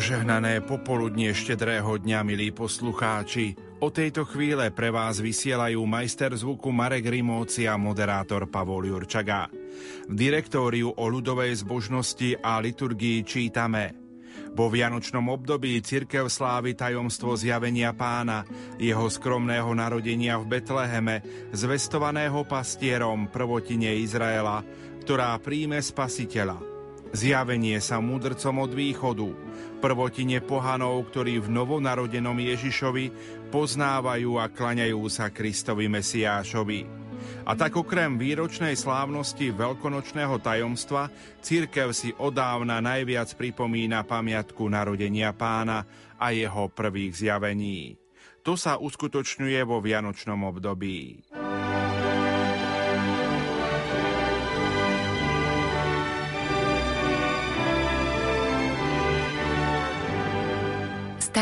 Požehnané popoludnie štedrého dňa, milí poslucháči. O tejto chvíle pre vás vysielajú majster zvuku Marek Rimóci a moderátor Pavol Jurčaga. V direktóriu o ľudovej zbožnosti a liturgii čítame Vo vianočnom období cirkev slávy tajomstvo zjavenia pána, jeho skromného narodenia v Betleheme, zvestovaného pastierom prvotine Izraela, ktorá príjme spasiteľa. Zjavenie sa mudrcom od východu, prvotine pohanov, ktorí v novonarodenom Ježišovi poznávajú a klaňajú sa Kristovi Mesiášovi. A tak okrem výročnej slávnosti veľkonočného tajomstva, církev si odávna najviac pripomína pamiatku narodenia pána a jeho prvých zjavení. To sa uskutočňuje vo vianočnom období.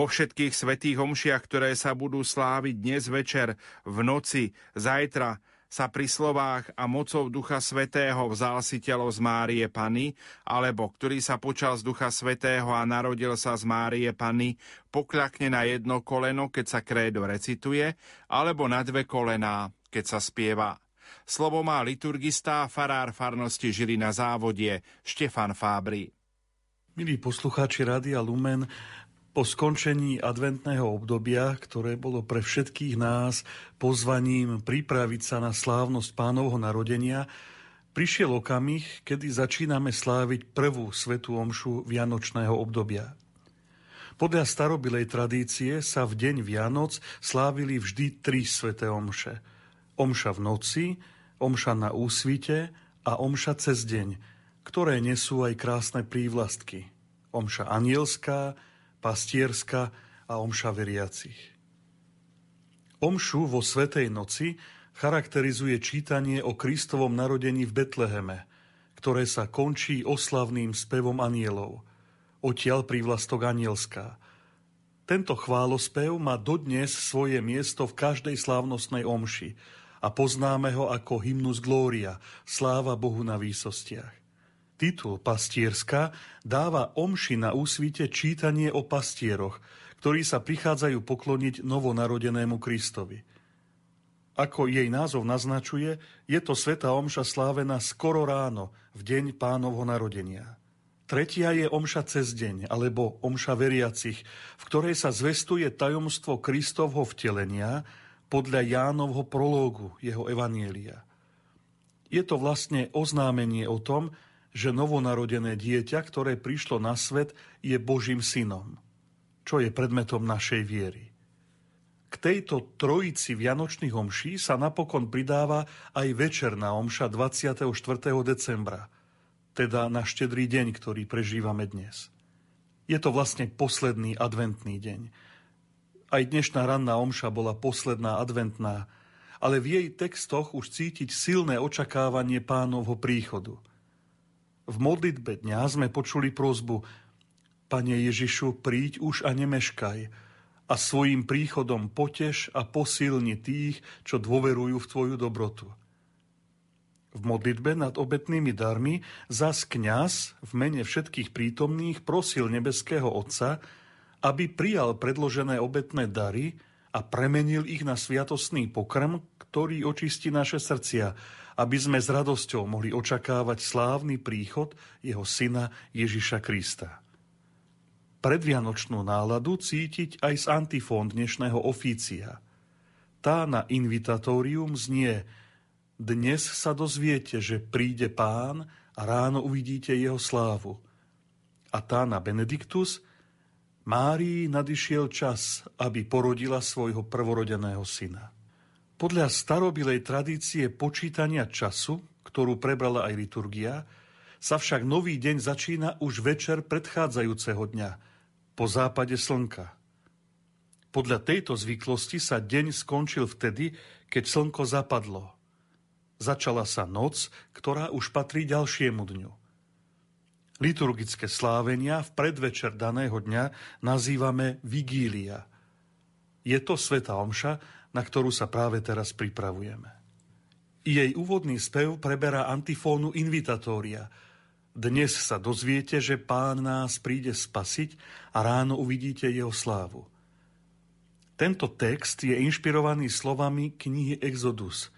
Vo všetkých svetých homšiach, ktoré sa budú sláviť dnes večer, v noci, zajtra, sa pri slovách a mocou Ducha Svetého vzal si telo z Márie Pany, alebo ktorý sa počal z Ducha Svetého a narodil sa z Márie Pany, pokľakne na jedno koleno, keď sa krédo recituje, alebo na dve kolená, keď sa spieva. Slovo má liturgista a farár farnosti žili na závodie Štefan Fábri. Milí poslucháči Rádia Lumen, po skončení adventného obdobia, ktoré bolo pre všetkých nás pozvaním pripraviť sa na slávnosť pánovho narodenia, prišiel okamih, kedy začíname sláviť prvú svetú omšu Vianočného obdobia. Podľa starobilej tradície sa v deň Vianoc slávili vždy tri sveté omše. Omša v noci, omša na úsvite a omša cez deň, ktoré nesú aj krásne prívlastky. Omša anielská, pastierska a omša veriacich. Omšu vo Svetej noci charakterizuje čítanie o Kristovom narodení v Betleheme, ktoré sa končí oslavným spevom anielov. Odtiaľ prívlastok anielská. Tento chválospev má dodnes svoje miesto v každej slávnostnej omši a poznáme ho ako hymnus Gloria, sláva Bohu na výsostiach. Titul pastierska dáva omši na úsvite čítanie o pastieroch, ktorí sa prichádzajú pokloniť novonarodenému Kristovi. Ako jej názov naznačuje, je to sveta omša slávená skoro ráno, v deň pánovho narodenia. Tretia je omša cez deň, alebo omša veriacich, v ktorej sa zvestuje tajomstvo Kristovho vtelenia podľa Jánovho prológu, jeho evanielia. Je to vlastne oznámenie o tom, že novonarodené dieťa, ktoré prišlo na svet, je Božím synom, čo je predmetom našej viery. K tejto trojici Vianočných omší sa napokon pridáva aj večerná omša 24. decembra, teda na štedrý deň, ktorý prežívame dnes. Je to vlastne posledný adventný deň. Aj dnešná ranná omša bola posledná adventná, ale v jej textoch už cítiť silné očakávanie pánovho príchodu. V modlitbe dňa sme počuli prozbu Pane Ježišu, príď už a nemeškaj, a svojim príchodom poteš a posilni tých, čo dôverujú v Tvoju dobrotu. V modlitbe nad obetnými darmi zas kňaz v mene všetkých prítomných prosil nebeského Otca, aby prijal predložené obetné dary a premenil ich na sviatostný pokrm, ktorý očistí naše srdcia, aby sme s radosťou mohli očakávať slávny príchod jeho syna Ježiša Krista predvianočnú náladu cítiť aj z antifón dnešného ofícia. Tá na invitatórium znie Dnes sa dozviete, že príde pán a ráno uvidíte jeho slávu. A tá na Benediktus Márii nadišiel čas, aby porodila svojho prvorodeného syna. Podľa starobilej tradície počítania času, ktorú prebrala aj liturgia, sa však nový deň začína už večer predchádzajúceho dňa – po západe slnka. Podľa tejto zvyklosti sa deň skončil vtedy, keď slnko zapadlo. Začala sa noc, ktorá už patrí ďalšiemu dňu. Liturgické slávenia v predvečer daného dňa nazývame vigília. Je to sveta omša, na ktorú sa práve teraz pripravujeme. Jej úvodný spev preberá antifónu invitatória – dnes sa dozviete, že pán nás príde spasiť a ráno uvidíte jeho slávu. Tento text je inšpirovaný slovami knihy Exodus,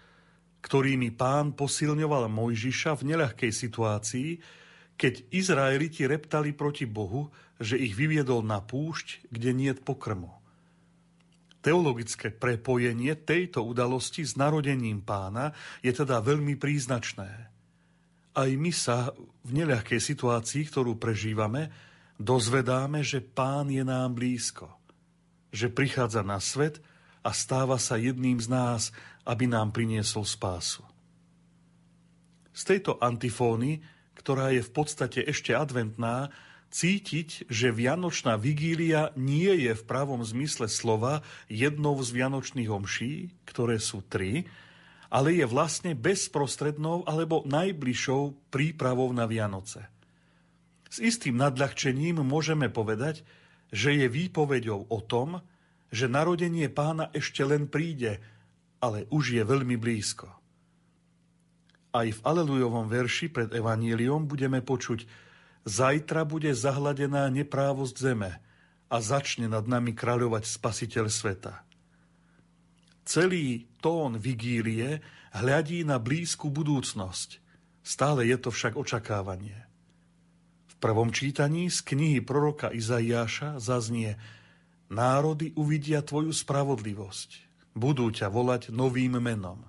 ktorými pán posilňoval Mojžiša v neľahkej situácii, keď Izraeliti reptali proti Bohu, že ich vyviedol na púšť, kde niet pokrmu. Teologické prepojenie tejto udalosti s narodením pána je teda veľmi príznačné – aj my sa v neľahkej situácii, ktorú prežívame, dozvedáme, že Pán je nám blízko. Že prichádza na svet a stáva sa jedným z nás, aby nám priniesol spásu. Z tejto antifóny, ktorá je v podstate ešte adventná, cítiť, že Vianočná vigília nie je v pravom zmysle slova jednou z Vianočných omší, ktoré sú tri, ale je vlastne bezprostrednou alebo najbližšou prípravou na Vianoce. S istým nadľahčením môžeme povedať, že je výpovedou o tom, že narodenie pána ešte len príde, ale už je veľmi blízko. Aj v Alelujovom verši pred Evaníliom budeme počuť Zajtra bude zahladená neprávosť zeme a začne nad nami kráľovať Spasiteľ sveta. Celý tón vigílie hľadí na blízku budúcnosť. Stále je to však očakávanie. V prvom čítaní z knihy proroka Izaiáša zaznie Národy uvidia tvoju spravodlivosť. Budú ťa volať novým menom.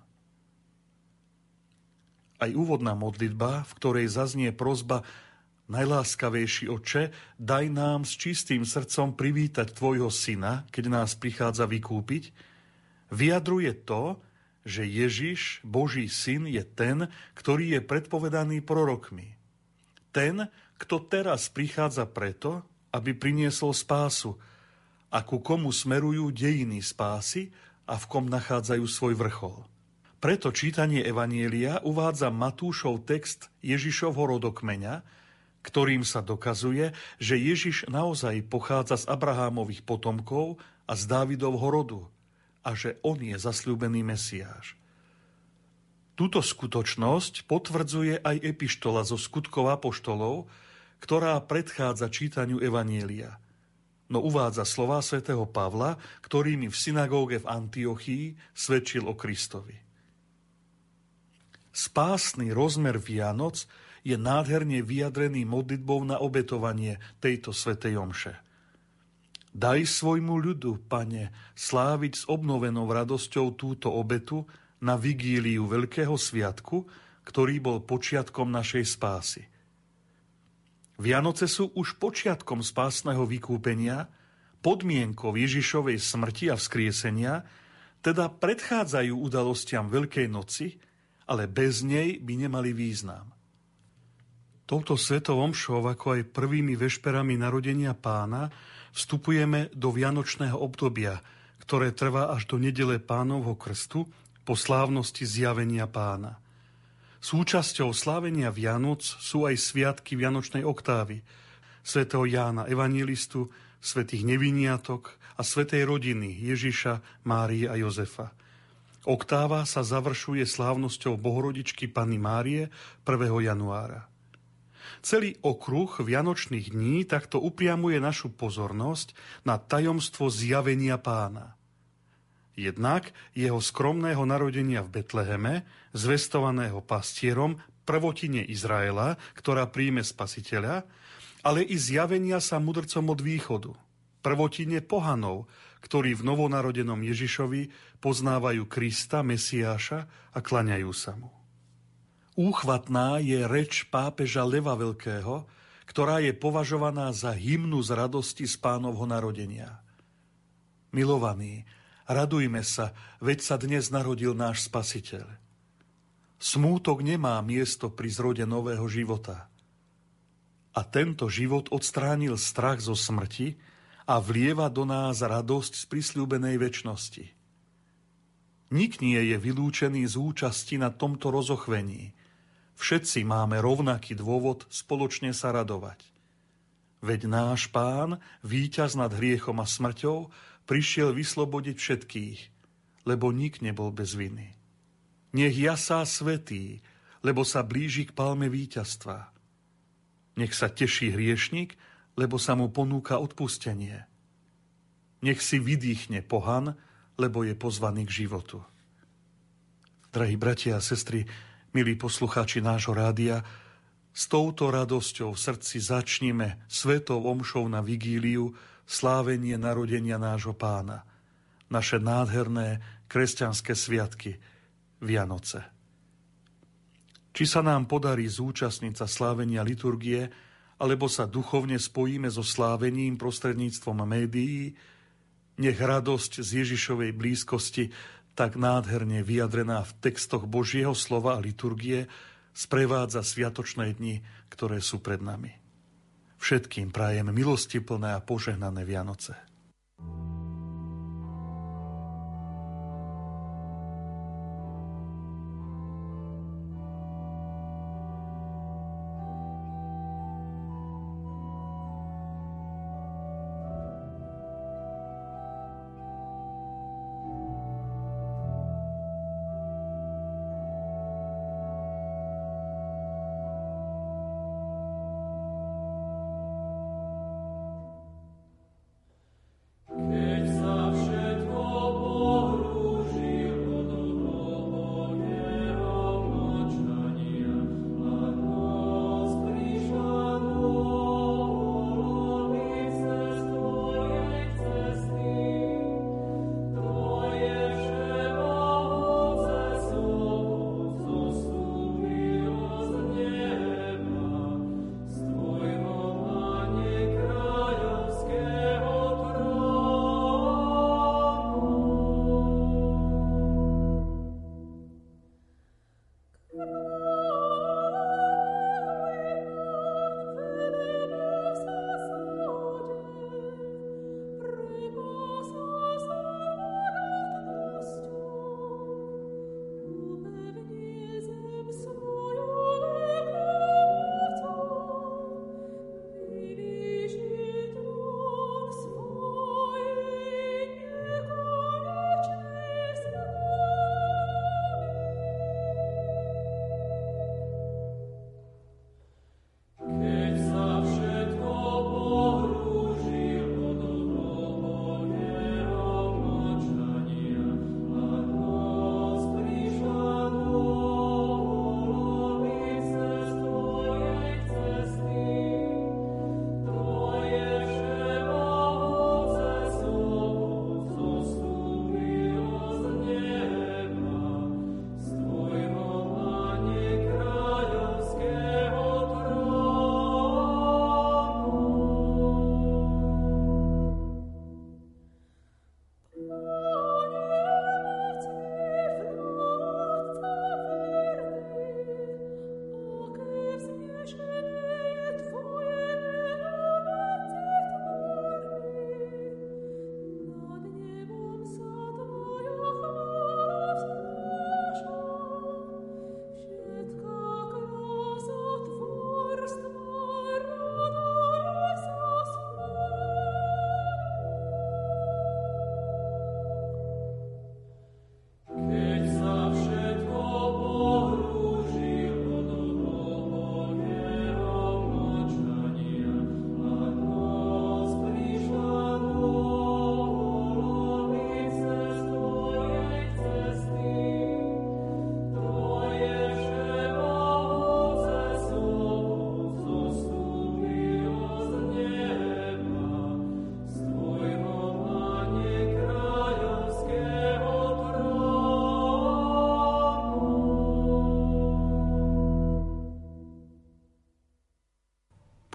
Aj úvodná modlitba, v ktorej zaznie prozba Najláskavejší oče, daj nám s čistým srdcom privítať tvojho syna, keď nás prichádza vykúpiť, vyjadruje to, že Ježiš, Boží syn, je ten, ktorý je predpovedaný prorokmi. Ten, kto teraz prichádza preto, aby priniesol spásu, a ku komu smerujú dejiny spásy a v kom nachádzajú svoj vrchol. Preto čítanie Evanielia uvádza Matúšov text Ježišovho rodokmeňa, ktorým sa dokazuje, že Ježiš naozaj pochádza z Abrahámových potomkov a z Dávidovho rodu, a že on je zasľúbený Mesiáš. Túto skutočnosť potvrdzuje aj epištola zo skutkov apoštolov, ktorá predchádza čítaniu Evanielia. No uvádza slová svätého Pavla, ktorými v synagóge v Antiochii svedčil o Kristovi. Spásny rozmer Vianoc je nádherne vyjadrený modlitbou na obetovanie tejto svetej omše. Daj svojmu ľudu, pane, sláviť s obnovenou radosťou túto obetu na vigíliu Veľkého sviatku, ktorý bol počiatkom našej spásy. Vianoce sú už počiatkom spásneho vykúpenia, podmienkou Ježišovej smrti a vzkriesenia, teda predchádzajú udalostiam Veľkej noci, ale bez nej by nemali význam. Touto svetovom šov, ako aj prvými vešperami narodenia pána, vstupujeme do vianočného obdobia, ktoré trvá až do nedele pánovho krstu po slávnosti zjavenia pána. Súčasťou slávenia Vianoc sú aj sviatky Vianočnej oktávy, svätého Jána Evangelistu, svätých Neviniatok a svätej rodiny Ježiša, Márie a Jozefa. Oktáva sa završuje slávnosťou Bohorodičky Panny Márie 1. januára. Celý okruh Vianočných dní takto upriamuje našu pozornosť na tajomstvo zjavenia pána. Jednak jeho skromného narodenia v Betleheme, zvestovaného pastierom prvotine Izraela, ktorá príjme spasiteľa, ale i zjavenia sa mudrcom od východu, prvotine pohanov, ktorí v novonarodenom Ježišovi poznávajú Krista, Mesiáša a klaňajú sa mu. Úchvatná je reč pápeža Leva Veľkého, ktorá je považovaná za hymnu z radosti z pánovho narodenia. Milovaní, radujme sa, veď sa dnes narodil náš spasiteľ. Smútok nemá miesto pri zrode nového života. A tento život odstránil strach zo smrti a vlieva do nás radosť z prisľúbenej väčšnosti. Nik nie je vylúčený z účasti na tomto rozochvení – Všetci máme rovnaký dôvod spoločne sa radovať. Veď náš pán, víťaz nad hriechom a smrťou, prišiel vyslobodiť všetkých, lebo nik nebol bez viny. Nech jasá svetý, lebo sa blíži k palme víťazstva. Nech sa teší hriešnik, lebo sa mu ponúka odpustenie. Nech si vydýchne pohan, lebo je pozvaný k životu. Drahí bratia a sestry, Milí poslucháči nášho rádia, s touto radosťou v srdci začnime svetou omšou na vigíliu slávenie narodenia nášho pána, naše nádherné kresťanské sviatky Vianoce. Či sa nám podarí zúčastniť sa slávenia liturgie, alebo sa duchovne spojíme so slávením prostredníctvom médií, nech radosť z Ježišovej blízkosti tak nádherne vyjadrená v textoch Božieho slova a liturgie, sprevádza sviatočné dni, ktoré sú pred nami. Všetkým prajem milosti plné a požehnané Vianoce.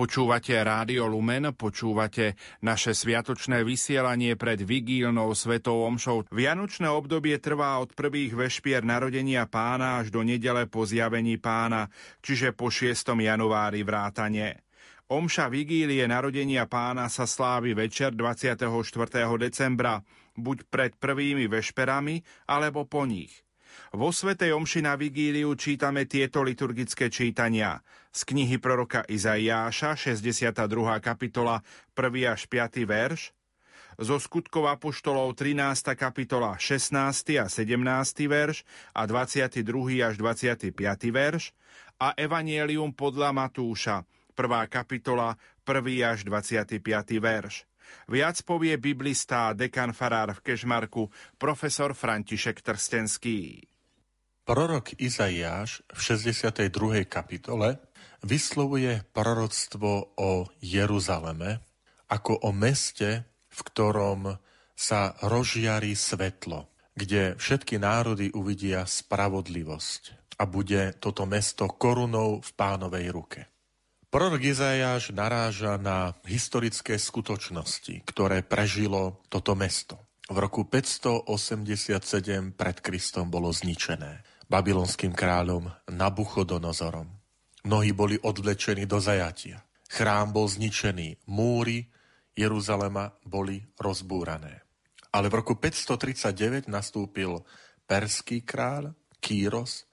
Počúvate Rádio Lumen, počúvate naše sviatočné vysielanie pred vigílnou svetou omšou. Vianočné obdobie trvá od prvých vešpier narodenia pána až do nedele po zjavení pána, čiže po 6. januári vrátane. Omša vigílie narodenia pána sa slávi večer 24. decembra, buď pred prvými vešperami, alebo po nich – vo Svetej Omši na Vigíliu čítame tieto liturgické čítania. Z knihy proroka Izaiáša, 62. kapitola, 1. až 5. verš, zo skutkov Apoštolov 13. kapitola 16. a 17. verš a 22. až 25. verš a Evanielium podľa Matúša, 1. kapitola, 1. až 25. verš. Viac povie biblista a dekan farár v Kežmarku, profesor František Trstenský. Prorok Izaiáš v 62. kapitole vyslovuje proroctvo o Jeruzaleme ako o meste, v ktorom sa rozžiarí svetlo, kde všetky národy uvidia spravodlivosť a bude toto mesto korunou v pánovej ruke. Prorok Izaiáš naráža na historické skutočnosti, ktoré prežilo toto mesto. V roku 587 pred Kristom bolo zničené babylonským kráľom Nabuchodonozorom. Mnohí boli odvlečení do zajatia. Chrám bol zničený, múry Jeruzalema boli rozbúrané. Ale v roku 539 nastúpil perský kráľ Kýros,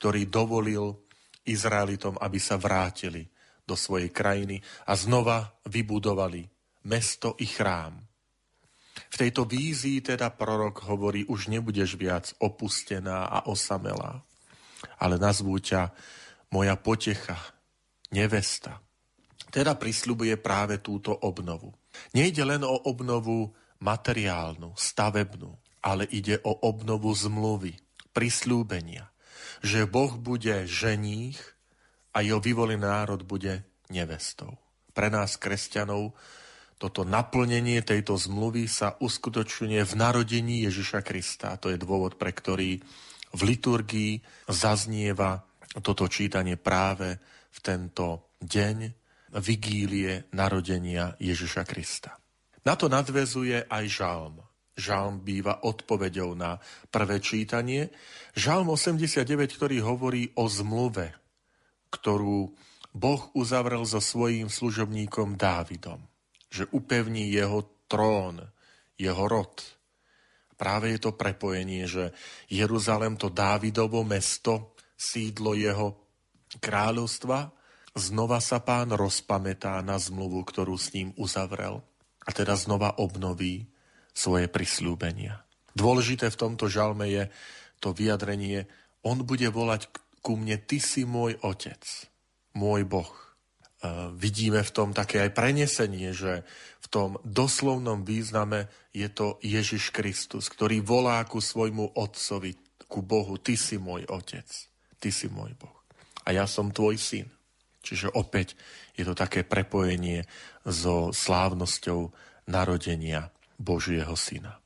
ktorý dovolil Izraelitom, aby sa vrátili do svojej krajiny a znova vybudovali mesto i chrám. V tejto vízii teda prorok hovorí, už nebudeš viac opustená a osamelá, ale nazvú ťa moja potecha, nevesta. Teda prisľubuje práve túto obnovu. Nejde len o obnovu materiálnu, stavebnú, ale ide o obnovu zmluvy, prislúbenia, že Boh bude ženích a jeho vyvolený národ bude nevestou. Pre nás, kresťanov, toto naplnenie tejto zmluvy sa uskutočňuje v narodení Ježiša Krista. To je dôvod, pre ktorý v liturgii zaznieva toto čítanie práve v tento deň vigílie narodenia Ježiša Krista. Na to nadvezuje aj žalm. Žalm býva odpovedou na prvé čítanie. Žalm 89, ktorý hovorí o zmluve, ktorú Boh uzavrel so svojím služobníkom Dávidom že upevní jeho trón, jeho rod. Práve je to prepojenie, že Jeruzalem, to Dávidovo mesto, sídlo jeho kráľovstva, znova sa pán rozpamätá na zmluvu, ktorú s ním uzavrel a teda znova obnoví svoje prislúbenia. Dôležité v tomto žalme je to vyjadrenie, on bude volať ku mne, ty si môj otec, môj Boh vidíme v tom také aj prenesenie, že v tom doslovnom význame je to Ježiš Kristus, ktorý volá ku svojmu otcovi, ku Bohu, ty si môj otec, ty si môj Boh. A ja som tvoj syn. Čiže opäť je to také prepojenie so slávnosťou narodenia Božieho syna.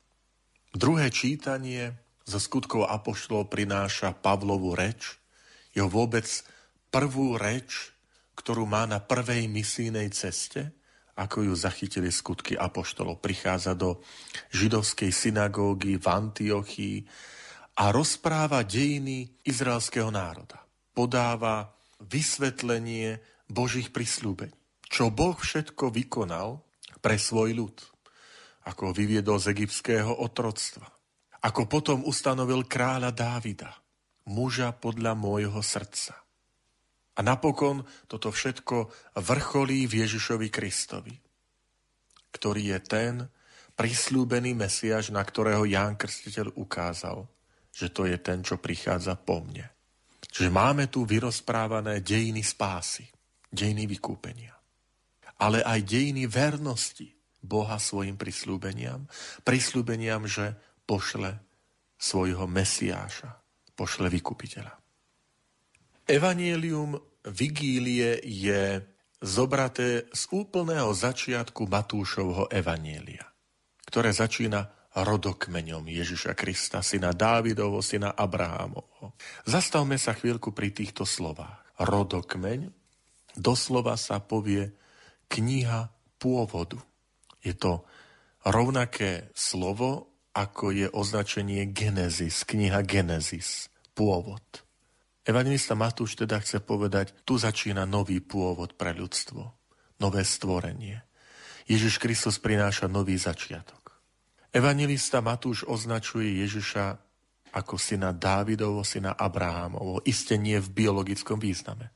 Druhé čítanie zo skutkov Apoštolov prináša Pavlovu reč, jeho vôbec prvú reč ktorú má na prvej misijnej ceste, ako ju zachytili skutky apoštolov. Prichádza do židovskej synagógy v Antiochii a rozpráva dejiny izraelského národa. Podáva vysvetlenie Božích prislúbení. Čo Boh všetko vykonal pre svoj ľud. Ako ho vyviedol z egyptského otroctva. Ako potom ustanovil kráľa Dávida, muža podľa môjho srdca. A napokon toto všetko vrcholí v Ježišovi Kristovi, ktorý je ten prislúbený Mesiaš, na ktorého Ján Krstiteľ ukázal, že to je ten, čo prichádza po mne. Čiže máme tu vyrozprávané dejiny spásy, dejiny vykúpenia, ale aj dejiny vernosti Boha svojim prislúbeniam, prislúbeniam, že pošle svojho Mesiáša, pošle vykupiteľa. Evangelium Vigílie je zobraté z úplného začiatku Matúšovho Evanielia, ktoré začína rodokmeňom Ježiša Krista, syna Dávidovho, syna Abrahámovho. Zastavme sa chvíľku pri týchto slovách. Rodokmeň Doslova sa povie kniha pôvodu. Je to rovnaké slovo, ako je označenie Genesis, kniha Genesis, pôvod. Evangelista Matúš teda chce povedať, tu začína nový pôvod pre ľudstvo, nové stvorenie. Ježiš Kristus prináša nový začiatok. Evangelista Matúš označuje Ježiša ako syna Dávidovo, syna Abrahámovo. Isté nie v biologickom význame,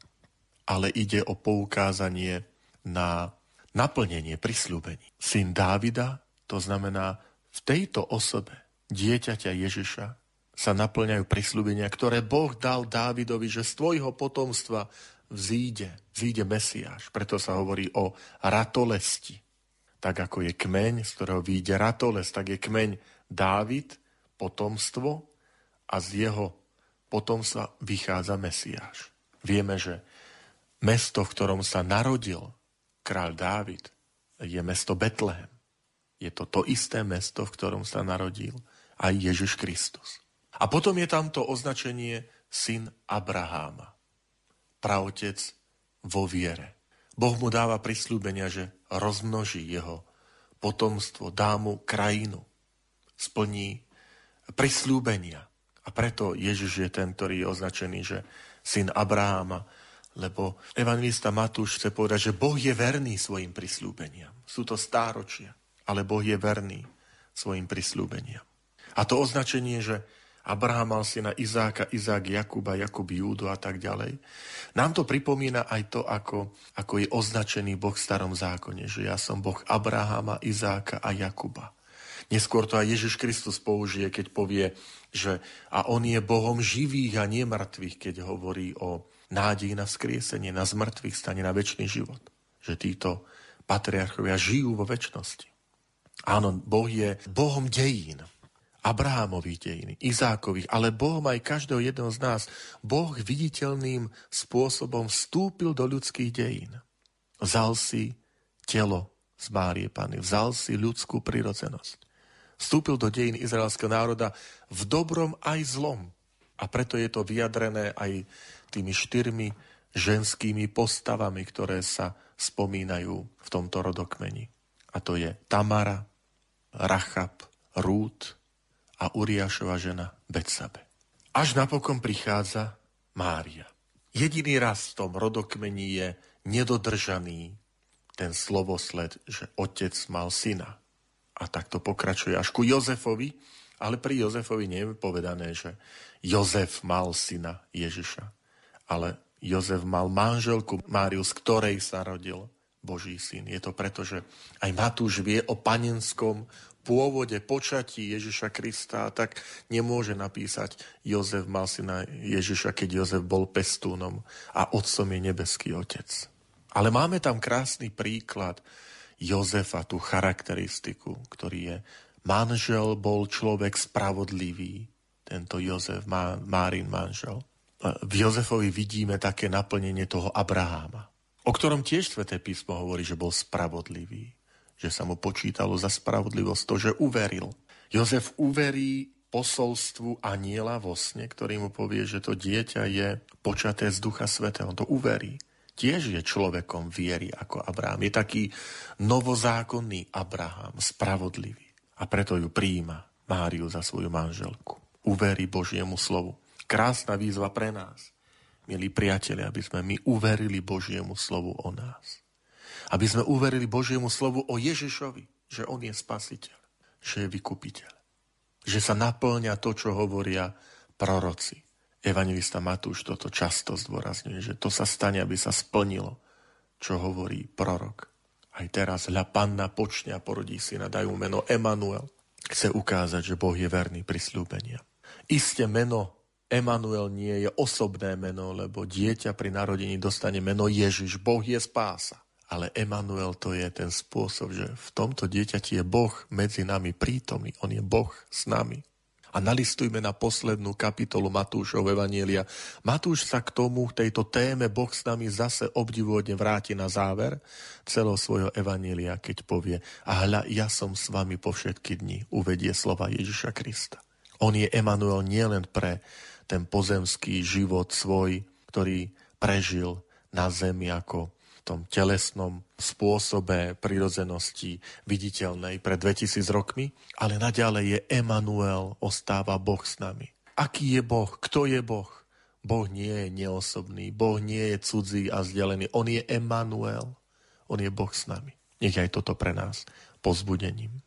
ale ide o poukázanie na naplnenie prisľúbení. Syn Dávida, to znamená v tejto osobe dieťaťa Ježiša sa naplňajú prisľúbenia, ktoré Boh dal Dávidovi, že z tvojho potomstva vzíde, vzíde Mesiáš. Preto sa hovorí o ratolesti. Tak ako je kmeň, z ktorého vyjde ratolest, tak je kmeň Dávid, potomstvo, a z jeho potomstva vychádza Mesiáš. Vieme, že mesto, v ktorom sa narodil kráľ Dávid, je mesto Betlehem. Je to to isté mesto, v ktorom sa narodil aj Ježiš Kristus. A potom je tam to označenie syn Abraháma. Praotec vo viere. Boh mu dáva prislúbenia, že rozmnoží jeho potomstvo, dá mu krajinu, splní prislúbenia. A preto Ježiš je ten, ktorý je označený, že syn Abraháma, lebo evangelista Matúš chce povedať, že Boh je verný svojim prislúbeniam. Sú to stáročia, ale Boh je verný svojim prislúbeniam. A to označenie, že Abraham mal syna Izáka, Izák, Jakuba, Jakub, Júdu a tak ďalej. Nám to pripomína aj to, ako, ako je označený Boh v starom zákone, že ja som Boh Abrahama, Izáka a Jakuba. Neskôr to aj Ježiš Kristus použije, keď povie, že a on je Bohom živých a nie keď hovorí o nádej na vzkriesenie, na zmrtvých stane, na väčší život. Že títo patriarchovia žijú vo väčšnosti. Áno, Boh je Bohom dejín. Abrahámových dejín, Izákových, ale Bohom aj každého jedného z nás. Boh viditeľným spôsobom vstúpil do ľudských dejín. Vzal si telo z Márie Pany, vzal si ľudskú prirodzenosť. Vstúpil do dejín izraelského národa v dobrom aj zlom. A preto je to vyjadrené aj tými štyrmi ženskými postavami, ktoré sa spomínajú v tomto rodokmeni. A to je Tamara, Rachab, Rút a Uriášova žena Betsabe. Až napokon prichádza Mária. Jediný raz v tom rodokmeni je nedodržaný ten slovosled, že otec mal syna. A tak to pokračuje až ku Jozefovi, ale pri Jozefovi nie je povedané, že Jozef mal syna Ježiša, ale Jozef mal manželku Máriu, z ktorej sa rodil Boží syn. Je to preto, že aj Matúš vie o panenskom pôvode počatí Ježiša Krista, tak nemôže napísať Jozef mal syna Ježiša, keď Jozef bol pestúnom a otcom je nebeský otec. Ale máme tam krásny príklad Jozefa, tú charakteristiku, ktorý je manžel bol človek spravodlivý, tento Jozef, má, Márin manžel. V Jozefovi vidíme také naplnenie toho Abraháma, o ktorom tiež Sveté písmo hovorí, že bol spravodlivý, že sa mu počítalo za spravodlivosť to, že uveril. Jozef uverí posolstvu aniela vo sne, ktorý mu povie, že to dieťa je počaté z Ducha Svetého. On to uverí tiež je človekom viery ako Abraham. Je taký novozákonný Abraham, spravodlivý. A preto ju prijíma Máriu za svoju manželku. Uverí Božiemu slovu. Krásna výzva pre nás, milí priatelia, aby sme my uverili Božiemu slovu o nás. Aby sme uverili Božiemu slovu o Ježišovi, že On je spasiteľ, že je vykupiteľ. Že sa naplňa to, čo hovoria proroci Evangelista Matúš toto často zdôrazňuje, že to sa stane, aby sa splnilo, čo hovorí prorok. Aj teraz hľa panna počne a porodí syna, dajú meno Emanuel. Chce ukázať, že Boh je verný slúbenia. Isté meno Emanuel nie je osobné meno, lebo dieťa pri narodení dostane meno Ježiš. Boh je spása. Ale Emanuel to je ten spôsob, že v tomto dieťati je Boh medzi nami prítomný. On je Boh s nami. A nalistujme na poslednú kapitolu Matúšov Evanielia. Matúš sa k tomu, tejto téme Boh s nami zase obdivuhodne vráti na záver celého svojho Evanielia, keď povie a hľa, ja som s vami po všetky dni, uvedie slova Ježiša Krista. On je Emanuel nielen pre ten pozemský život svoj, ktorý prežil na zemi ako v tom telesnom spôsobe prirodzenosti viditeľnej pred 2000 rokmi, ale naďalej je Emanuel, ostáva Boh s nami. Aký je Boh? Kto je Boh? Boh nie je neosobný, Boh nie je cudzí a vzdialený. On je Emanuel, On je Boh s nami. Nech aj toto pre nás pozbudením.